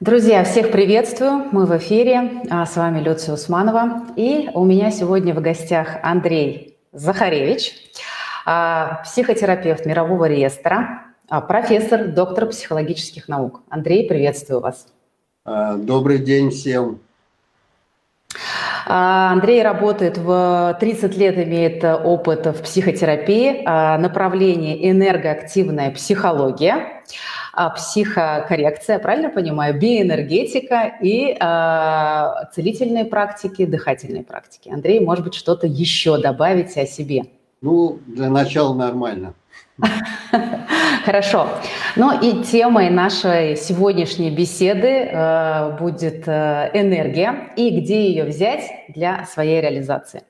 Друзья, всех приветствую. Мы в эфире. А с вами Люция Усманова. И у меня сегодня в гостях Андрей Захаревич, а, психотерапевт мирового реестра, а, профессор, доктор психологических наук. Андрей, приветствую вас. Добрый день всем. Андрей работает в 30 лет, имеет опыт в психотерапии, направление энергоактивная психология. А, психокоррекция, правильно понимаю, биоэнергетика и э, целительные практики, дыхательные практики. Андрей, может быть, что-то еще добавить о себе? Ну, для начала нормально. Хорошо. Ну и темой нашей сегодняшней беседы э, будет э, энергия и где ее взять для своей реализации.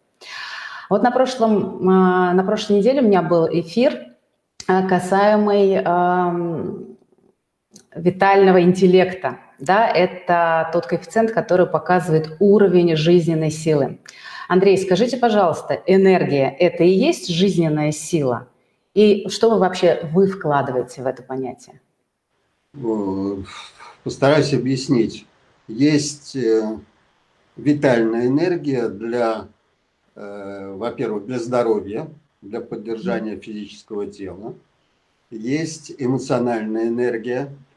Вот на, прошлом, э, на прошлой неделе у меня был эфир, э, касаемый э, витального интеллекта. Да, это тот коэффициент, который показывает уровень жизненной силы. Андрей, скажите, пожалуйста, энергия – это и есть жизненная сила? И что вы вообще вы вкладываете в это понятие? Постараюсь объяснить. Есть э, витальная энергия для, э, во-первых, для здоровья, для поддержания физического тела. Есть эмоциональная энергия –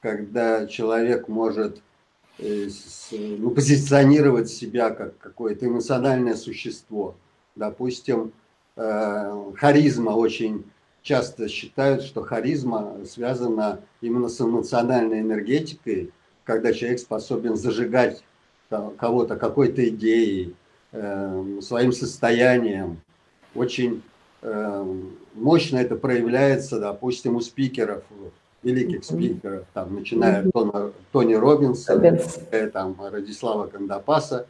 когда человек может э, ну, позиционировать себя как какое-то эмоциональное существо. Допустим, э, харизма очень часто считают, что харизма связана именно с эмоциональной энергетикой, когда человек способен зажигать кого-то какой-то идеей, э, своим состоянием. Очень мощно это проявляется, допустим, у спикеров великих спикеров, там, начиная от Тона, Тони Робинса, Робинс. Э, там, Радислава Кандапаса,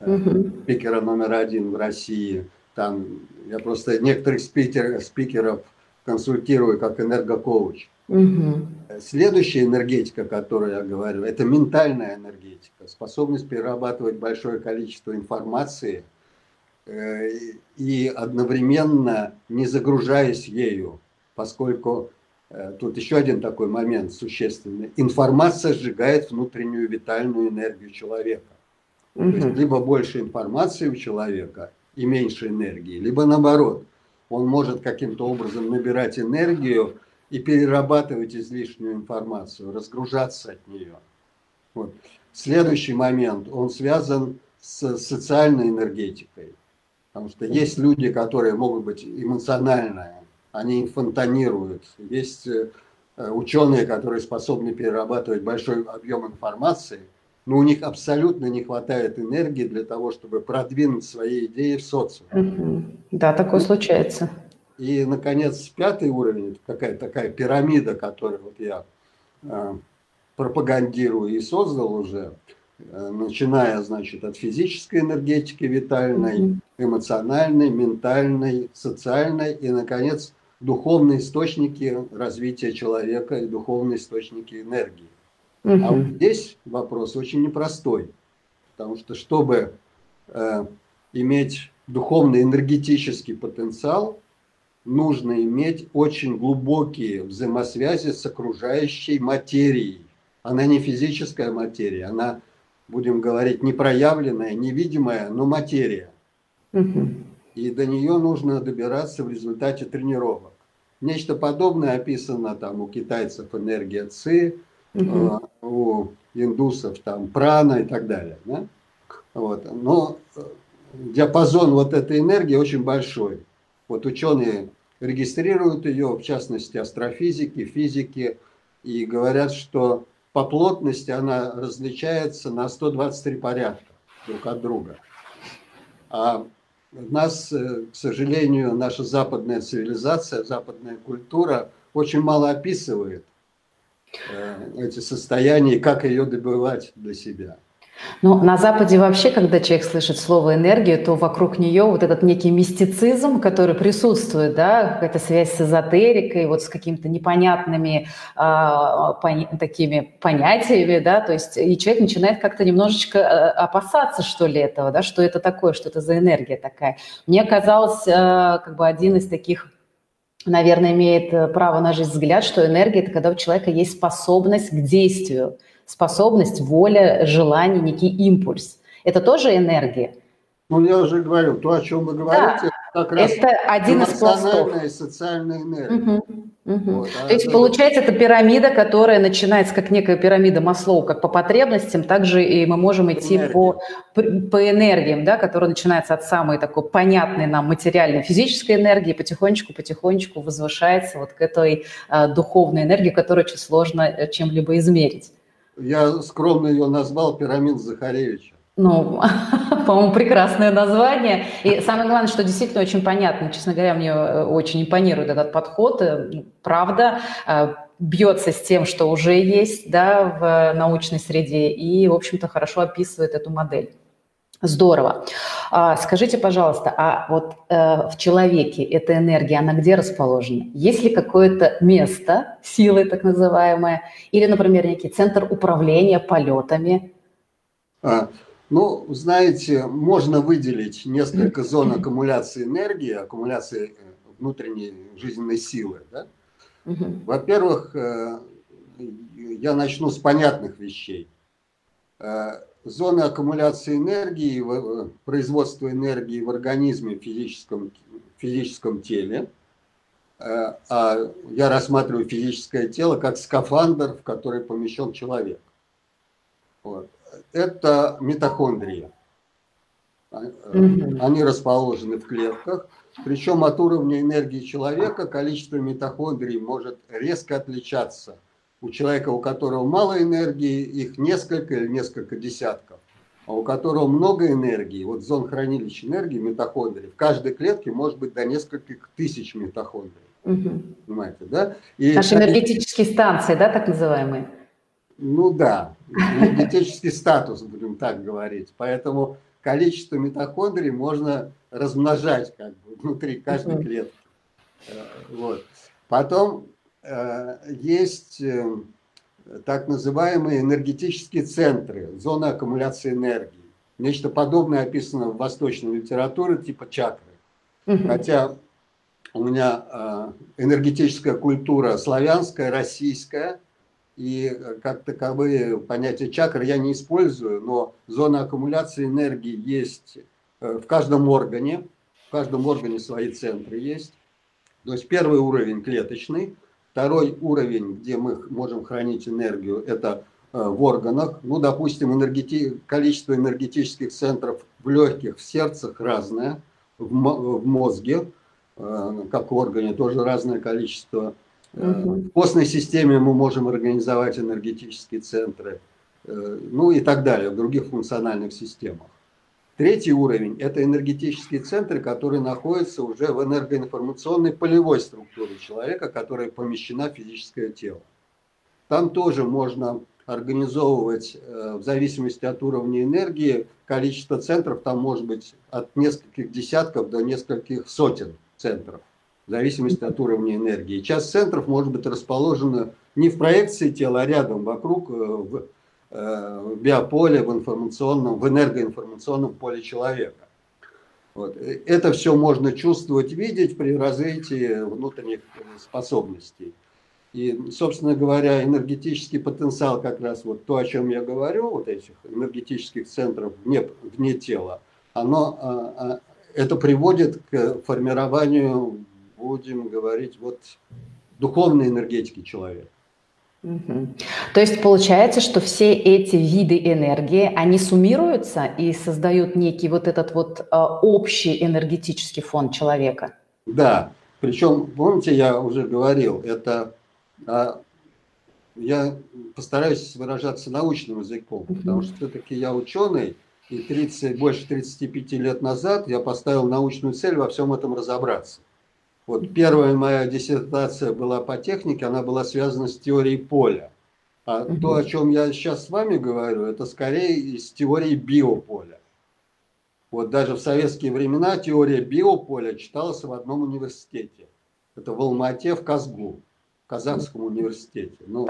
угу. спикера номер один в России. Там, я просто некоторых спикер, спикеров консультирую как энергокоуч. Угу. Следующая энергетика, которую я говорю, это ментальная энергетика, способность перерабатывать большое количество информации и одновременно не загружаясь ею, поскольку Э, тут еще один такой момент существенный. Информация сжигает внутреннюю витальную энергию человека. Угу. То есть либо больше информации у человека и меньше энергии, либо наоборот. Он может каким-то образом набирать энергию и перерабатывать излишнюю информацию, разгружаться от нее. Вот. Следующий момент, он связан с социальной энергетикой. Потому что есть люди, которые могут быть эмоционально они фонтанируют. Есть э, ученые, которые способны перерабатывать большой объем информации, но у них абсолютно не хватает энергии для того, чтобы продвинуть свои идеи в социум. Да, такое случается. И, наконец, пятый уровень, какая-то такая пирамида, которую вот я э, пропагандирую и создал уже, э, начиная, значит, от физической энергетики витальной, эмоциональной, ментальной, социальной и, наконец, духовные источники развития человека и духовные источники энергии. Угу. А вот здесь вопрос очень непростой, потому что чтобы э, иметь духовный энергетический потенциал, нужно иметь очень глубокие взаимосвязи с окружающей материей. Она не физическая материя, она, будем говорить, непроявленная, невидимая, но материя. Угу. И до нее нужно добираться в результате тренировок. Нечто подобное описано там у китайцев энергия ци, угу. у индусов там прана и так далее. Да? Вот. Но э, диапазон вот этой энергии очень большой. Вот ученые регистрируют ее, в частности астрофизики, физики, и говорят, что по плотности она различается на 123 порядка друг от друга. А нас, э, к сожалению, наша западная цивилизация, западная культура очень мало описывает э, эти состояния и как ее добывать для себя. Ну, на Западе вообще, когда человек слышит слово энергия, то вокруг нее вот этот некий мистицизм, который присутствует, да, какая-то связь с эзотерикой, вот с какими-то непонятными э, пон- такими понятиями, да, то есть и человек начинает как-то немножечко э, опасаться, что ли, этого, да, что это такое, что это за энергия такая. Мне казалось, э, как бы один из таких наверное, имеет э, право на жизнь взгляд, что энергия – это когда у человека есть способность к действию, способность, воля, желание, некий импульс. Это тоже энергия. Ну, я уже говорил, то, о чем вы говорите, да как раз это один из пластов. и социальная энергия. Угу, угу. Вот, а То есть, это... получается, это пирамида, которая начинается как некая пирамида Маслоу, как по потребностям, также и мы можем идти по, по энергиям, да, которая начинается от самой такой понятной нам материальной физической энергии, потихонечку-потихонечку возвышается вот к этой а, духовной энергии, которую очень сложно э, чем-либо измерить. Я скромно ее назвал пирамид Захаревича. Ну, по-моему, прекрасное название. И самое главное, что действительно очень понятно. Честно говоря, мне э, очень импонирует этот подход. Э, ну, правда, э, бьется с тем, что уже есть да, в научной среде, и, в общем-то, хорошо описывает эту модель. Здорово. А, скажите, пожалуйста, а вот э, в человеке эта энергия, она где расположена? Есть ли какое-то место, силы так называемое, или, например, некий центр управления полетами? А, ну, знаете, можно выделить несколько зон аккумуляции энергии, аккумуляции э, внутренней жизненной силы. Да? Во-первых, э, я начну с понятных вещей. Э, зоны аккумуляции энергии, производства энергии в организме, в физическом, физическом теле. А я рассматриваю физическое тело как скафандр, в который помещен человек. Вот это митохондрии. Они расположены в клетках. Причем от уровня энергии человека количество митохондрий может резко отличаться. У человека, у которого мало энергии, их несколько или несколько десятков. А у которого много энергии, вот зон хранилища энергии, митохондрий, в каждой клетке может быть до нескольких тысяч митохондрий. Угу. Понимаете, да? И Наши энергетические станции, да, так называемые? Ну да, энергетический статус, будем так говорить. Поэтому количество митохондрий можно размножать как бы внутри каждой клетки. Э, вот. Потом есть э, так называемые энергетические центры, зоны аккумуляции энергии. Нечто подобное описано в восточной литературе типа чакры. Хотя у меня энергетическая культура славянская, российская, и э, как таковые понятия чакр я не использую, но зона аккумуляции энергии есть э, в каждом органе, в каждом органе свои центры есть. То есть первый уровень клеточный, второй уровень, где мы можем хранить энергию, это э, в органах. Ну, допустим, энергети... количество энергетических центров в легких, в сердцах разное, в мозге, как в органе, тоже разное количество в костной системе мы можем организовать энергетические центры, э, ну и так далее, в других функциональных системах. Третий уровень – это энергетические центры, которые находятся уже в энергоинформационной полевой структуре человека, которая помещена в физическое тело. Там тоже можно организовывать, э, в зависимости от уровня энергии, количество центров, там может быть от нескольких десятков до нескольких сотен центров в зависимости от уровня энергии. Часть центров может быть расположена не в проекции тела, а рядом, вокруг, э, в биополе, в информационном, в энергоинформационном поле человека. Вот. Это все можно чувствовать, видеть при развитии внутренних способностей. И, собственно говоря, энергетический потенциал, как раз вот то, о чем я говорю, вот этих энергетических центров вне, вне тела, оно, а, а, это приводит к формированию будем говорить, вот духовной энергетики человека. Угу. То есть получается, что все эти виды энергии, они суммируются и создают некий вот этот вот э, общий энергетический фон человека? Да, причем, помните, я уже говорил, это а, я постараюсь выражаться научным языком, потому что все-таки я ученый, и 30, больше 35 лет назад я поставил научную цель во всем этом разобраться. Вот первая моя диссертация была по технике, она была связана с теорией поля. А угу. то, о чем я сейчас с вами говорю, это скорее из теории биополя. Вот даже в советские времена теория биополя читалась в одном университете. Это в Алмате, в Казгу, в Казахском университете. Ну,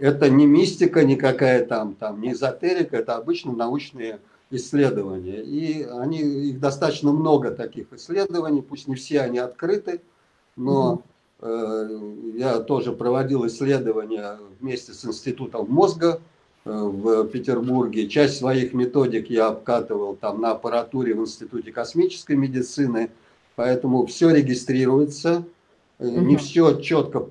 это не мистика никакая там, там, не эзотерика, это обычно научные исследования. И они, их достаточно много таких исследований, пусть не все они открыты, но э, я тоже проводил исследования вместе с Институтом мозга э, в Петербурге. Часть своих методик я обкатывал там на аппаратуре в Институте космической медицины, поэтому все регистрируется, э, не все четко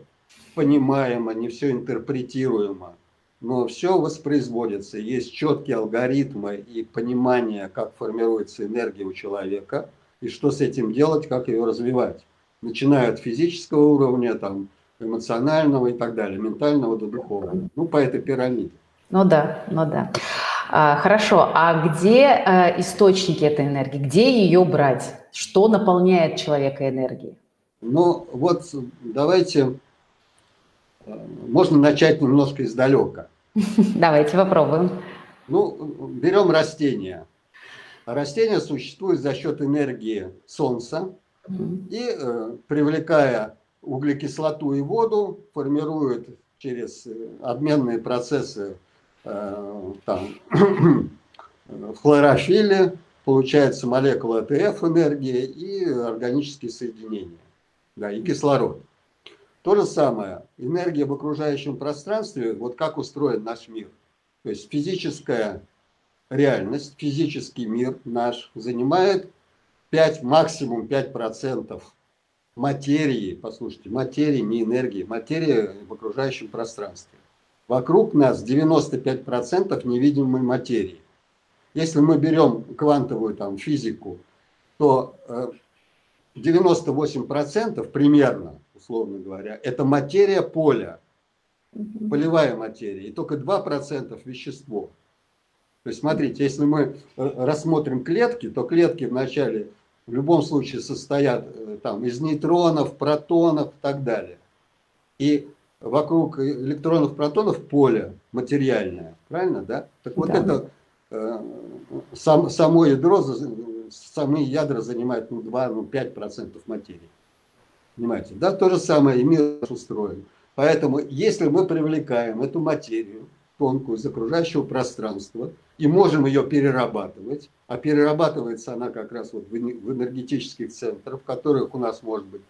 понимаемо, не все интерпретируемо но все воспроизводится. Есть четкие алгоритмы и понимание, как формируется энергия у человека, и что с этим делать, как ее развивать. Начиная от физического уровня, там, эмоционального и так далее, ментального до духовного. Ну, по этой пирамиде. Ну да, ну да. А, хорошо, а где а, источники этой энергии? Где ее брать? Что наполняет человека энергией? Ну, вот давайте, э, можно начать немножко издалека. Давайте попробуем. Ну, берем растения. Растения существуют за счет энергии Солнца и, э, привлекая углекислоту и воду, формируют через э, обменные процессы э, там, в хлорофиле, получается молекула АТФ энергии и органические соединения, да, и кислород. То же самое, энергия в окружающем пространстве, вот как устроен наш мир. То есть физическая реальность, физический мир наш занимает 5, максимум 5% материи, послушайте, материи, не энергии, материи в окружающем пространстве. Вокруг нас 95% невидимой материи. Если мы берем квантовую там, физику, то 98% э, примерно условно говоря, это материя поля, полевая материя, и только 2% вещество. То есть, смотрите, если мы э, рассмотрим клетки, то клетки вначале в любом случае состоят э, там, из нейтронов, протонов и так далее. И вокруг электронов, протонов поле материальное, правильно, да? Так вот да. это э, сам, само ядро, самые ядра занимают ну, 2-5% ну, материи. Понимаете, да, то же самое и мир устроен. Поэтому, если мы привлекаем эту материю тонкую из окружающего пространства и можем ее перерабатывать, а перерабатывается она как раз вот в энергетических центрах, в которых у нас может быть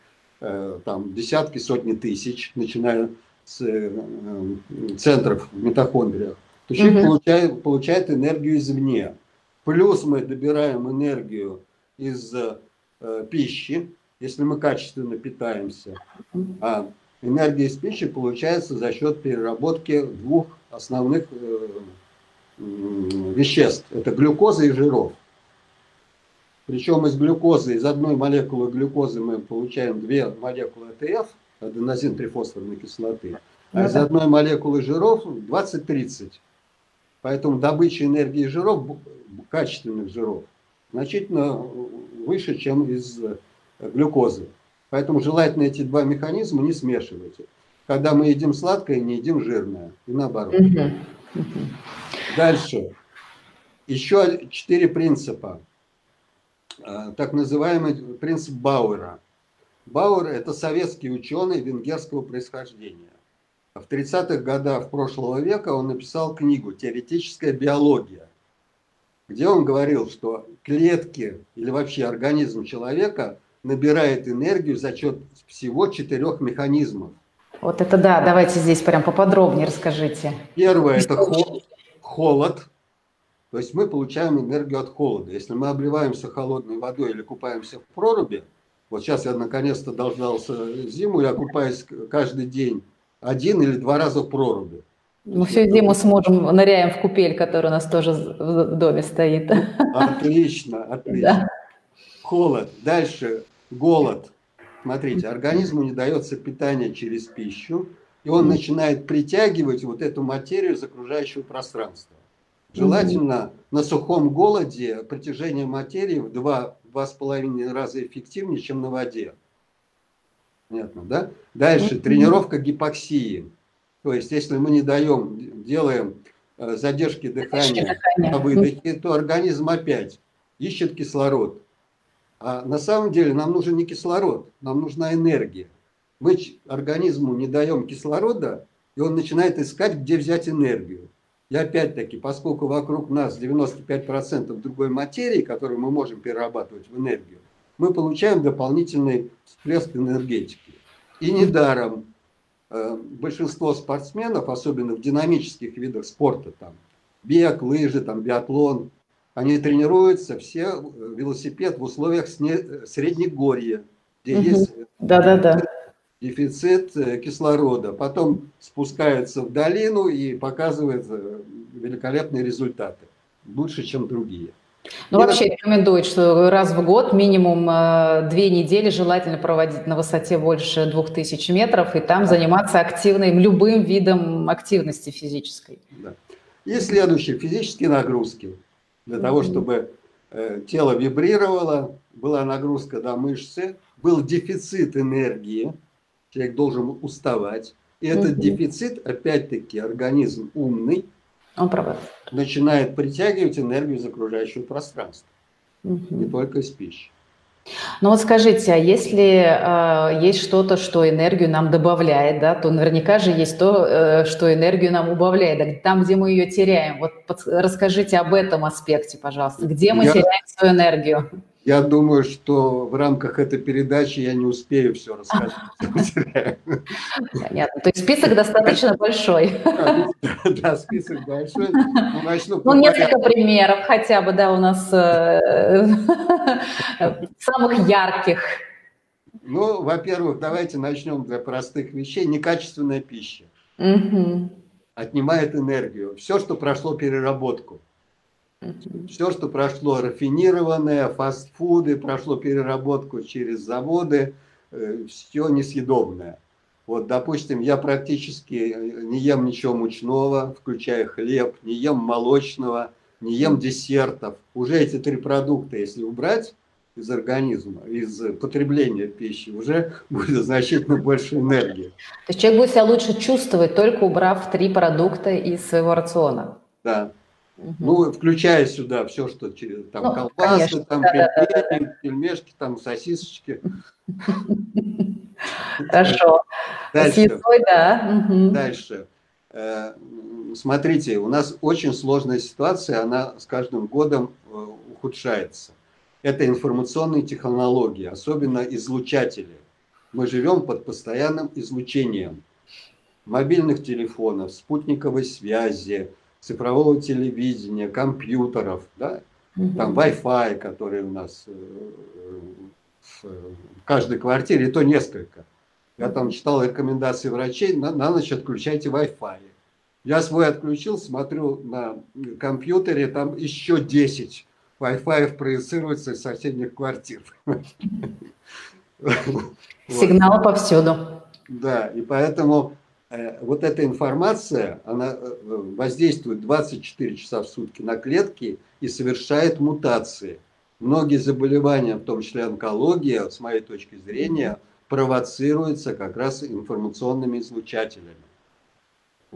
э, там десятки, сотни тысяч, начиная с э, центров в митохондриях, то человек угу. получает, получает энергию извне. Плюс мы добираем энергию из э, пищи, если мы качественно питаемся. А энергия из пищи получается за счет переработки двух основных э, веществ. Это глюкоза и жиров. Причем из глюкозы, из одной молекулы глюкозы мы получаем две молекулы АТФ, аденозин трифосфорной кислоты, а ну из одной молекулы жиров 20-30. Поэтому добыча энергии жиров, качественных жиров, значительно выше, чем из глюкозы. Поэтому желательно эти два механизма не смешивать. Когда мы едим сладкое, не едим жирное. И наоборот. Дальше. Еще четыре принципа. А, так называемый принцип Бауэра. Бауэр – это советский ученый венгерского происхождения. В 30-х годах прошлого века он написал книгу «Теоретическая биология», где он говорил, что клетки или вообще организм человека набирает энергию за счет всего четырех механизмов. Вот это да, давайте здесь прям поподробнее расскажите. Первое – это холод, то есть мы получаем энергию от холода. Если мы обливаемся холодной водой или купаемся в проруби, вот сейчас я наконец-то дождался зиму, я купаюсь каждый день один или два раза в проруби. Мы всю зиму сможем ныряем в купель, которая у нас тоже в доме стоит. Отлично, отлично. Да. Холод. Дальше голод. Смотрите, организму не дается питание через пищу, и он начинает притягивать вот эту материю из окружающего пространства. Желательно на сухом голоде притяжение материи в два, два с половиной раза эффективнее, чем на воде. Понятно, да? Дальше, тренировка гипоксии. То есть, если мы не даем, делаем э, задержки дыхания на выдохе, то организм опять ищет кислород. А на самом деле нам нужен не кислород, нам нужна энергия. Мы организму не даем кислорода, и он начинает искать, где взять энергию. И опять-таки, поскольку вокруг нас 95% другой материи, которую мы можем перерабатывать в энергию, мы получаем дополнительный всплеск энергетики. И недаром э, большинство спортсменов, особенно в динамических видах спорта, там, бег, лыжи, там, биатлон, они тренируются все э, велосипед в условиях среднегорья, где угу. есть да, да, да. дефицит э, кислорода. Потом спускаются в долину и показывают э, великолепные результаты, лучше, чем другие. Ну, и вообще рекомендуют, что раз в год минимум две недели желательно проводить на высоте больше 2000 метров и там заниматься активным, любым видом активности физической. Да. И следующие физические нагрузки для того, чтобы э, тело вибрировало, была нагрузка на мышцы, был дефицит энергии, человек должен уставать. И этот дефицит, опять-таки, организм умный, Он начинает притягивать энергию из окружающего пространства, не только из пищи. Ну вот скажите, а если э, есть что-то, что энергию нам добавляет, да, то наверняка же есть то, э, что энергию нам убавляет, да, там, где мы ее теряем. Вот под, расскажите об этом аспекте, пожалуйста. Где мы Я... теряем свою энергию? Я думаю, что в рамках этой передачи я не успею все рассказать. Понятно. То есть список достаточно большой. Да, список большой. Ну, несколько примеров хотя бы, да, у нас э, самых ярких. Ну, во-первых, давайте начнем для простых вещей. Некачественная пища. Отнимает энергию. Все, что прошло переработку. Все, что прошло рафинированное, фастфуды, прошло переработку через заводы, э, все несъедобное. Вот, допустим, я практически не ем ничего мучного, включая хлеб, не ем молочного, не ем десертов. Уже эти три продукта, если убрать из организма, из потребления пищи, уже будет значительно больше энергии. То есть человек будет себя лучше чувствовать, только убрав три продукта из своего рациона. Да. Угу. Ну, включая сюда все, что через там ну, колбасы, конечно, там да, пельмени, да, да. пельмешки, там сосисочки. Хорошо. Дальше. Дальше. Э, смотрите, у нас очень сложная ситуация, она с каждым годом э, ухудшается. Это информационные технологии, особенно излучатели. Мы живем под постоянным излучением мобильных телефонов, спутниковой связи, цифрового телевидения, компьютеров, да, угу. там Wi-Fi, который у нас э, в каждой квартире, и то несколько. Я там читал рекомендации врачей, на, на ночь отключайте Wi-Fi. Я свой отключил, смотрю на компьютере, там еще 10 Wi-Fi проецируется из соседних квартир. Сигнал повсюду. Да, и поэтому Э, вот эта информация, она э, воздействует 24 часа в сутки на клетки и совершает мутации. Многие заболевания, в том числе онкология, с моей точки зрения, провоцируются как раз информационными излучателями.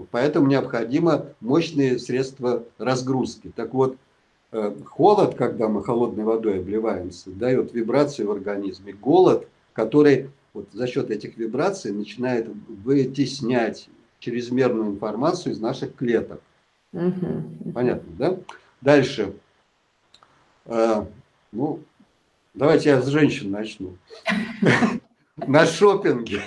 Поэтому необходимо мощные средства разгрузки. Так вот, э, холод, когда мы холодной водой обливаемся, дает вибрацию в организме. Голод, который вот за счет этих вибраций начинает вытеснять чрезмерную информацию из наших клеток. Угу. Понятно, да? Дальше. А, ну, давайте я с женщин начну. На шопинге.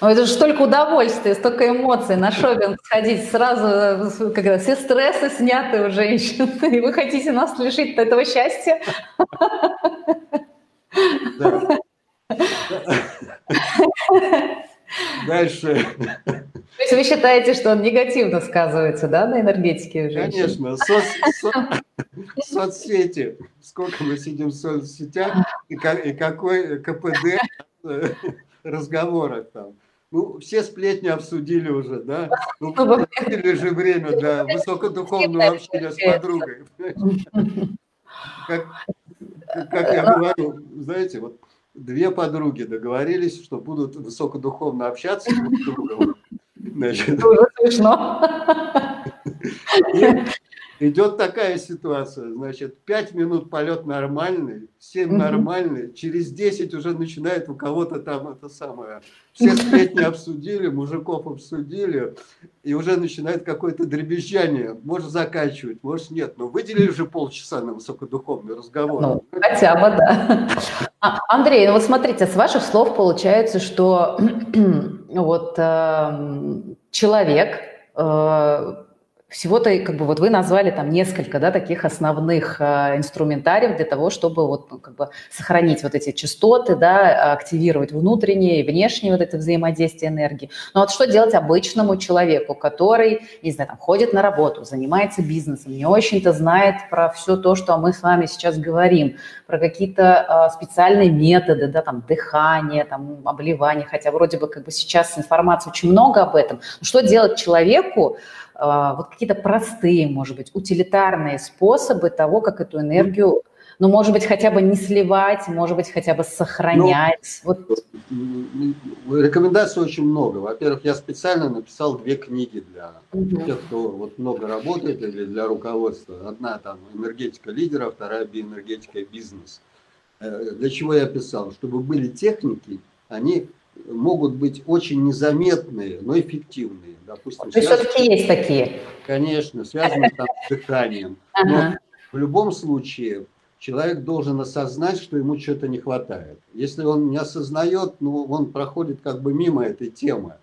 Ну, это же столько удовольствия, столько эмоций на шопинг сходить. Сразу, когда все стрессы сняты у женщин, и вы хотите нас лишить этого счастья? Да. Дальше. То есть вы считаете, что он негативно сказывается, да, на энергетике женщин? Конечно. Соц, со, соцсети. Сколько мы сидим в соцсетях и, и какой КПД разговоров там. Ну, все сплетни обсудили уже, да? Ну, или же время для высокодуховного общения с подругой. Как, как я говорю, знаете, вот две подруги договорились, что будут высокодуховно общаться друг с другом. Значит, смешно. Идет такая ситуация, значит, 5 минут полет нормальный, 7 угу. нормальный, через 10 уже начинает у кого-то там это самое, все сплетни обсудили, мужиков обсудили, и уже начинает какое-то дребезжание, может заканчивать, может нет, но выделили же полчаса на высокодуховный разговор. Ну, хотя бы, да. А, Андрей, ну вот смотрите, с ваших слов получается, что вот э, человек э, всего-то, как бы, вот вы назвали там несколько, да, таких основных э, инструментариев для того, чтобы вот, ну, как бы сохранить вот эти частоты, да, активировать внутренние и внешние вот это взаимодействие энергии. Но вот что делать обычному человеку, который, не знаю, там, ходит на работу, занимается бизнесом, не очень-то знает про все то, что мы с вами сейчас говорим, про какие-то э, специальные методы, да, там, дыхание, там, обливание, хотя вроде бы как бы сейчас информации очень много об этом. Но что делать человеку, вот какие-то простые, может быть, утилитарные способы того, как эту энергию, ну, может быть, хотя бы не сливать, может быть, хотя бы сохранять. Ну, вот. Рекомендаций очень много. Во-первых, я специально написал две книги для угу. тех, кто вот много работает или для руководства. Одна там энергетика лидера, вторая биоэнергетика и бизнес. Э, для чего я писал? Чтобы были техники, они могут быть очень незаметные, но эффективные. Допустим, То связаны, все-таки есть такие? Конечно, связаны там с дыханием. Но в любом случае человек должен осознать, что ему что-то не хватает. Если он не осознает, ну, он проходит как бы мимо этой темы.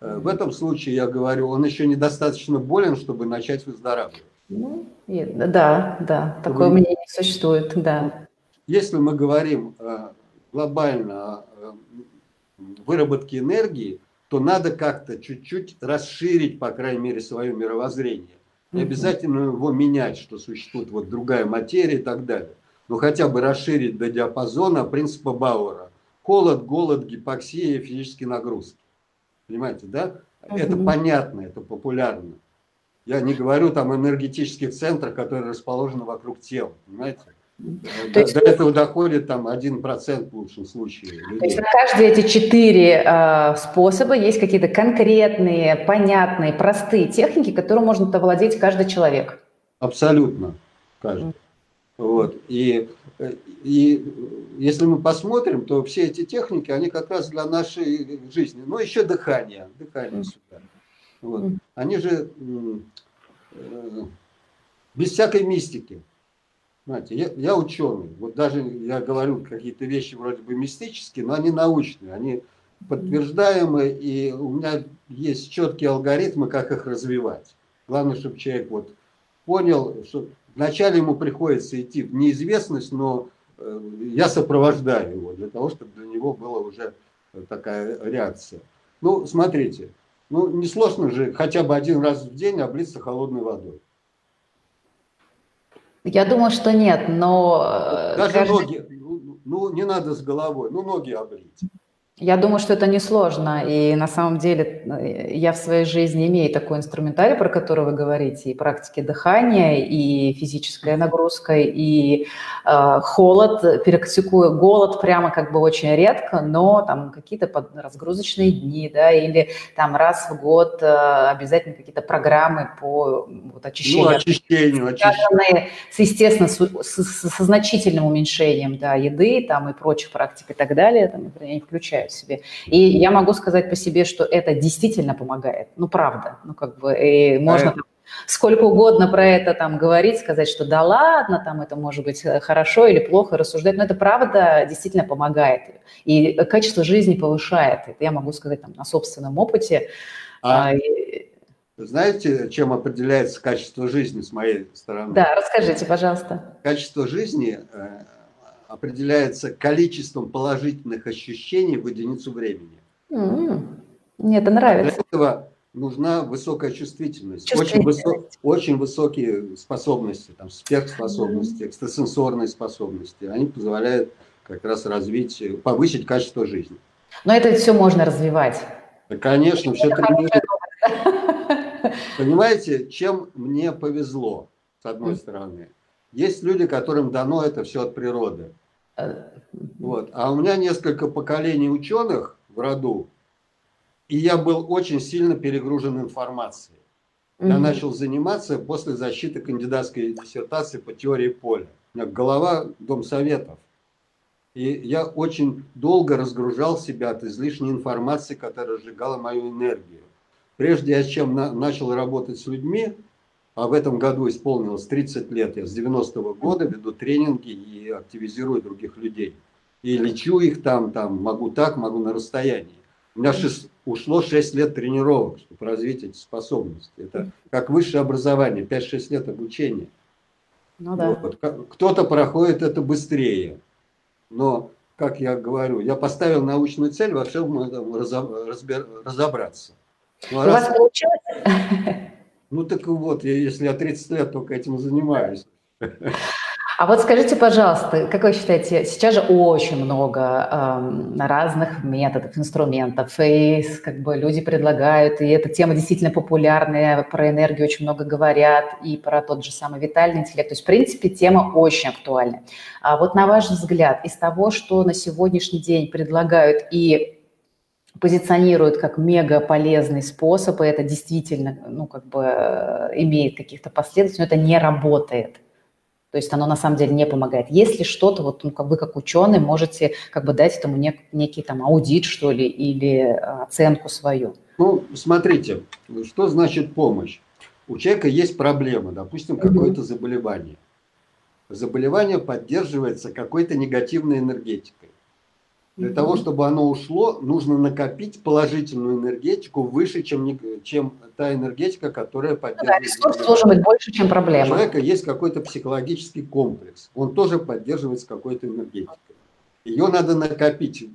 Э, в этом случае, я говорю, он еще недостаточно болен, чтобы начать выздоравливать. Ну, да, да, такое мнение существует, да. Если мы говорим э, глобально выработки энергии, то надо как-то чуть-чуть расширить, по крайней мере, свое мировоззрение. Не обязательно его менять, что существует вот другая материя и так далее. Но хотя бы расширить до диапазона принципа Бауэра. Холод, голод, гипоксия, физические нагрузки. Понимаете, да? Это понятно, это популярно. Я не говорю там энергетических центрах, которые расположены вокруг тела. Понимаете? То есть, до этого доходит там 1% в лучшем случае. Людей. То есть на каждые эти четыре э, способа есть какие-то конкретные, понятные, простые техники, которым может овладеть каждый человек. Абсолютно каждый. Mm. Вот. И, и если мы посмотрим, то все эти техники, они как раз для нашей жизни. Ну, еще дыхание. Дыхание mm. сюда. Вот. Mm. Они же э, без всякой мистики. Знаете, я, я ученый. Вот даже я говорю какие-то вещи вроде бы мистические, но они научные, они подтверждаемые, и у меня есть четкие алгоритмы, как их развивать. Главное, чтобы человек вот понял, что вначале ему приходится идти в неизвестность, но э, я сопровождаю его для того, чтобы для него была уже такая реакция. Ну, смотрите, ну, несложно же хотя бы один раз в день облиться холодной водой. Я думаю, что нет, но... Э, Даже каждый... ноги, ну, ну не надо с головой, ну ноги обрить. Я думаю, что это несложно, и на самом деле э, я в своей жизни имею такой инструментарий, про который вы говорите, и практики дыхания, и физическая нагрузка, и э, холод, перектикую голод прямо как бы очень редко, но там какие-то разгрузочные дни, да, или там раз в год э, обязательно какие-то программы по вот, очищению. Ну, очищению, очищению. С, естественно, с, с, со значительным уменьшением да, еды там, и прочих практик и так далее, там, я не включаю позволяю себе. И я могу сказать по себе, что это действительно помогает. Ну, правда. Ну, как бы, и можно там, сколько угодно про это там говорить, сказать, что да ладно, там это может быть э, хорошо или плохо, рассуждать, но это правда действительно помогает. И качество жизни повышает. Это я могу сказать там на собственном опыте. А, а знаете, чем определяется качество жизни с моей стороны? Да, расскажите, пожалуйста. Качество жизни э, определяется количеством положительных ощущений в единицу времени. Мне это нравится. Для этого нужна высокая чувствительность, чувствительность. Очень, высо очень высокие способности, там, сверхспособности, mm. экстрасенсорные способности. Они позволяют как раз развить, повысить качество жизни. Но это все можно развивать. Да, конечно, все тренируется. Понимаете, чем мне повезло, с одной стороны. Есть люди, которым дано это все от природы. Вот. А у меня несколько поколений ученых в роду, и я был очень сильно перегружен информацией. Я начал заниматься после защиты кандидатской диссертации по теории поля. У меня голова Дом Советов. И я очень долго разгружал себя от излишней информации, которая сжигала мою энергию. Прежде чем на, начал работать с людьми, а в этом году исполнилось 30 лет, я с 90-го года веду тренинги и активизирую других людей. И лечу их там, там, могу так, могу на расстоянии. У меня шест, ушло 6 лет тренировок, чтобы развить эти способности. Это как высшее образование, 5-6 лет обучения. Ну, да. вот. Кто-то проходит это быстрее. Но, как я говорю, я поставил научную цель во всем этом разобраться. Ну, а У раз... вас получилось? Ну так вот, если я 30 лет только этим занимаюсь. А вот скажите, пожалуйста, как вы считаете, сейчас же очень много э, разных методов, инструментов, и как бы люди предлагают, и эта тема действительно популярная, про энергию очень много говорят, и про тот же самый витальный интеллект. То есть, в принципе, тема очень актуальна. А вот на ваш взгляд, из того, что на сегодняшний день предлагают и позиционируют как мега полезный способ, и это действительно, ну, как бы э, имеет каких-то последствий, но это не работает. То есть оно на самом деле не помогает. Если что-то, вот ну, как вы как ученый можете как бы дать этому нек, некий там аудит, что ли, или э, оценку свою. Ну, смотрите, что значит помощь? У человека есть проблема, допустим, какое-то заболевание. Заболевание поддерживается какой-то негативной энергетикой. Для mm-hmm. того, чтобы оно ушло, нужно накопить положительную энергетику выше, чем, чем та энергетика, которая поддерживает. Ну, да, ресурс должен быть больше, чем проблема. У человека есть какой-то психологический комплекс. Он тоже поддерживается какой-то энергетикой. Ее надо накопить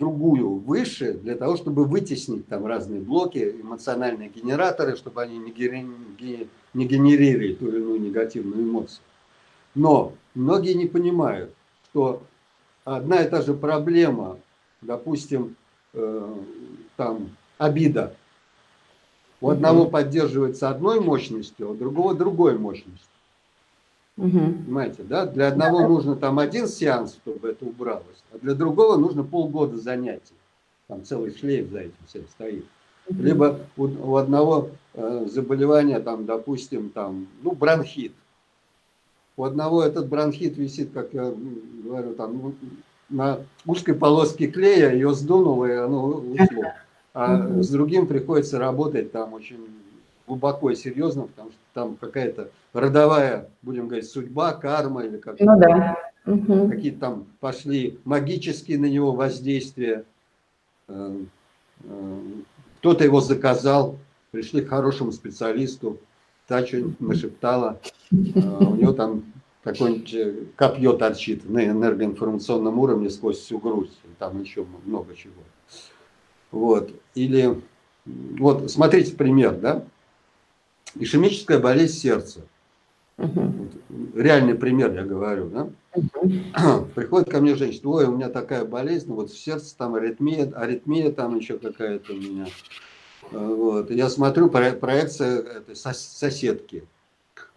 другую выше для того, чтобы вытеснить там разные блоки, эмоциональные генераторы, чтобы они не, генери, не генерировали ту или иную негативную эмоцию. Но многие не понимают, что одна и та же проблема, допустим, э, там обида. У одного угу. поддерживается одной мощностью, а у другого другой мощностью. Угу. Понимаете, да? Для одного да. нужно там один сеанс, чтобы это убралось, а для другого нужно полгода занятий. Там целый шлейф за этим всем стоит. Угу. Либо у, у одного э, заболевания, там, допустим, там, ну, бронхит. У одного этот бронхит висит, как я говорю, там ну, на узкой полоске клея, ее сдунуло, и оно ушло. А с другим приходится работать там очень глубоко и серьезно, потому что там какая-то родовая, будем говорить, судьба, карма или как ну, да. какие-то там пошли магические на него воздействия. Э, э, кто-то его заказал, пришли к хорошему специалисту, та что-нибудь нашептала, у него там какое-нибудь копье торчит на энергоинформационном уровне сквозь всю грудь, там еще много чего. Вот. Или, вот, смотрите пример, да? Ишемическая болезнь сердца. Угу. Реальный пример, я говорю, да? Угу. Приходит ко мне женщина, ой, у меня такая болезнь, вот в сердце там аритмия, аритмия там еще какая-то у меня. Вот. Я смотрю, проекция этой соседки.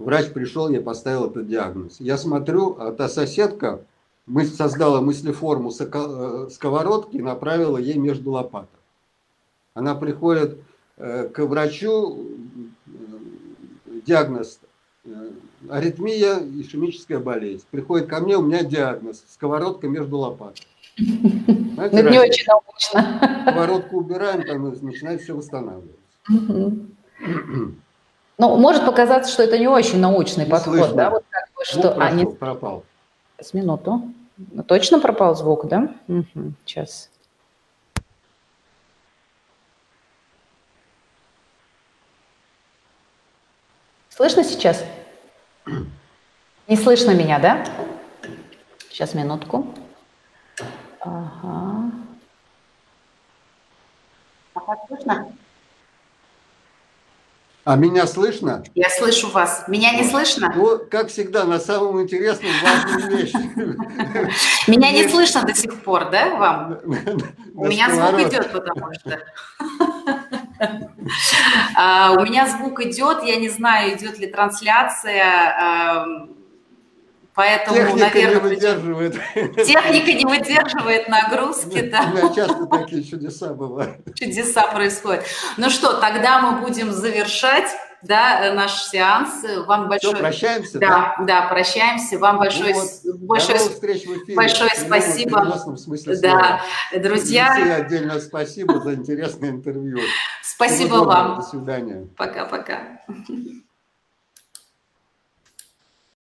Врач пришел, я поставил этот диагноз. Я смотрю, а та соседка мы создала мыслеформу э, сковородки и направила ей между лопаток. Она приходит э, к врачу, э, диагноз аритмия, ишемическая болезнь. Приходит ко мне, у меня диагноз, сковородка между лопаток. Знаете, Это не очень научно. Сковородку убираем, там начинает все восстанавливаться. Ну, может показаться, что это не очень научный не подход, слышно. да? Вот как бы, что... Звук а, не... пропал. С минуту. Точно пропал звук, да? Угу. Сейчас. Слышно сейчас? Не слышно меня, да? Сейчас, минутку. Ага. А как слышно? А меня слышно? Я слышу вас. Меня не слышно? Ну, как всегда, на самом интересном важном вещи. Меня не слышно до сих пор, да, вам? У меня звук идет, потому что... А, у меня звук идет, я не знаю, идет ли трансляция, Поэтому, Техника наверное, не выдерживает. Техника не выдерживает нагрузки, да. У меня часто такие чудеса бывают. Чудеса происходят. Ну что, тогда мы будем завершать. да, наш сеанс. Вам большое... Все, прощаемся, да? Да, да, прощаемся. Вам большое, вот. большое, встреч в эфире. большое спасибо. Смысле да, друзья. И отдельно спасибо за интересное интервью. Спасибо вам. До свидания. Пока-пока.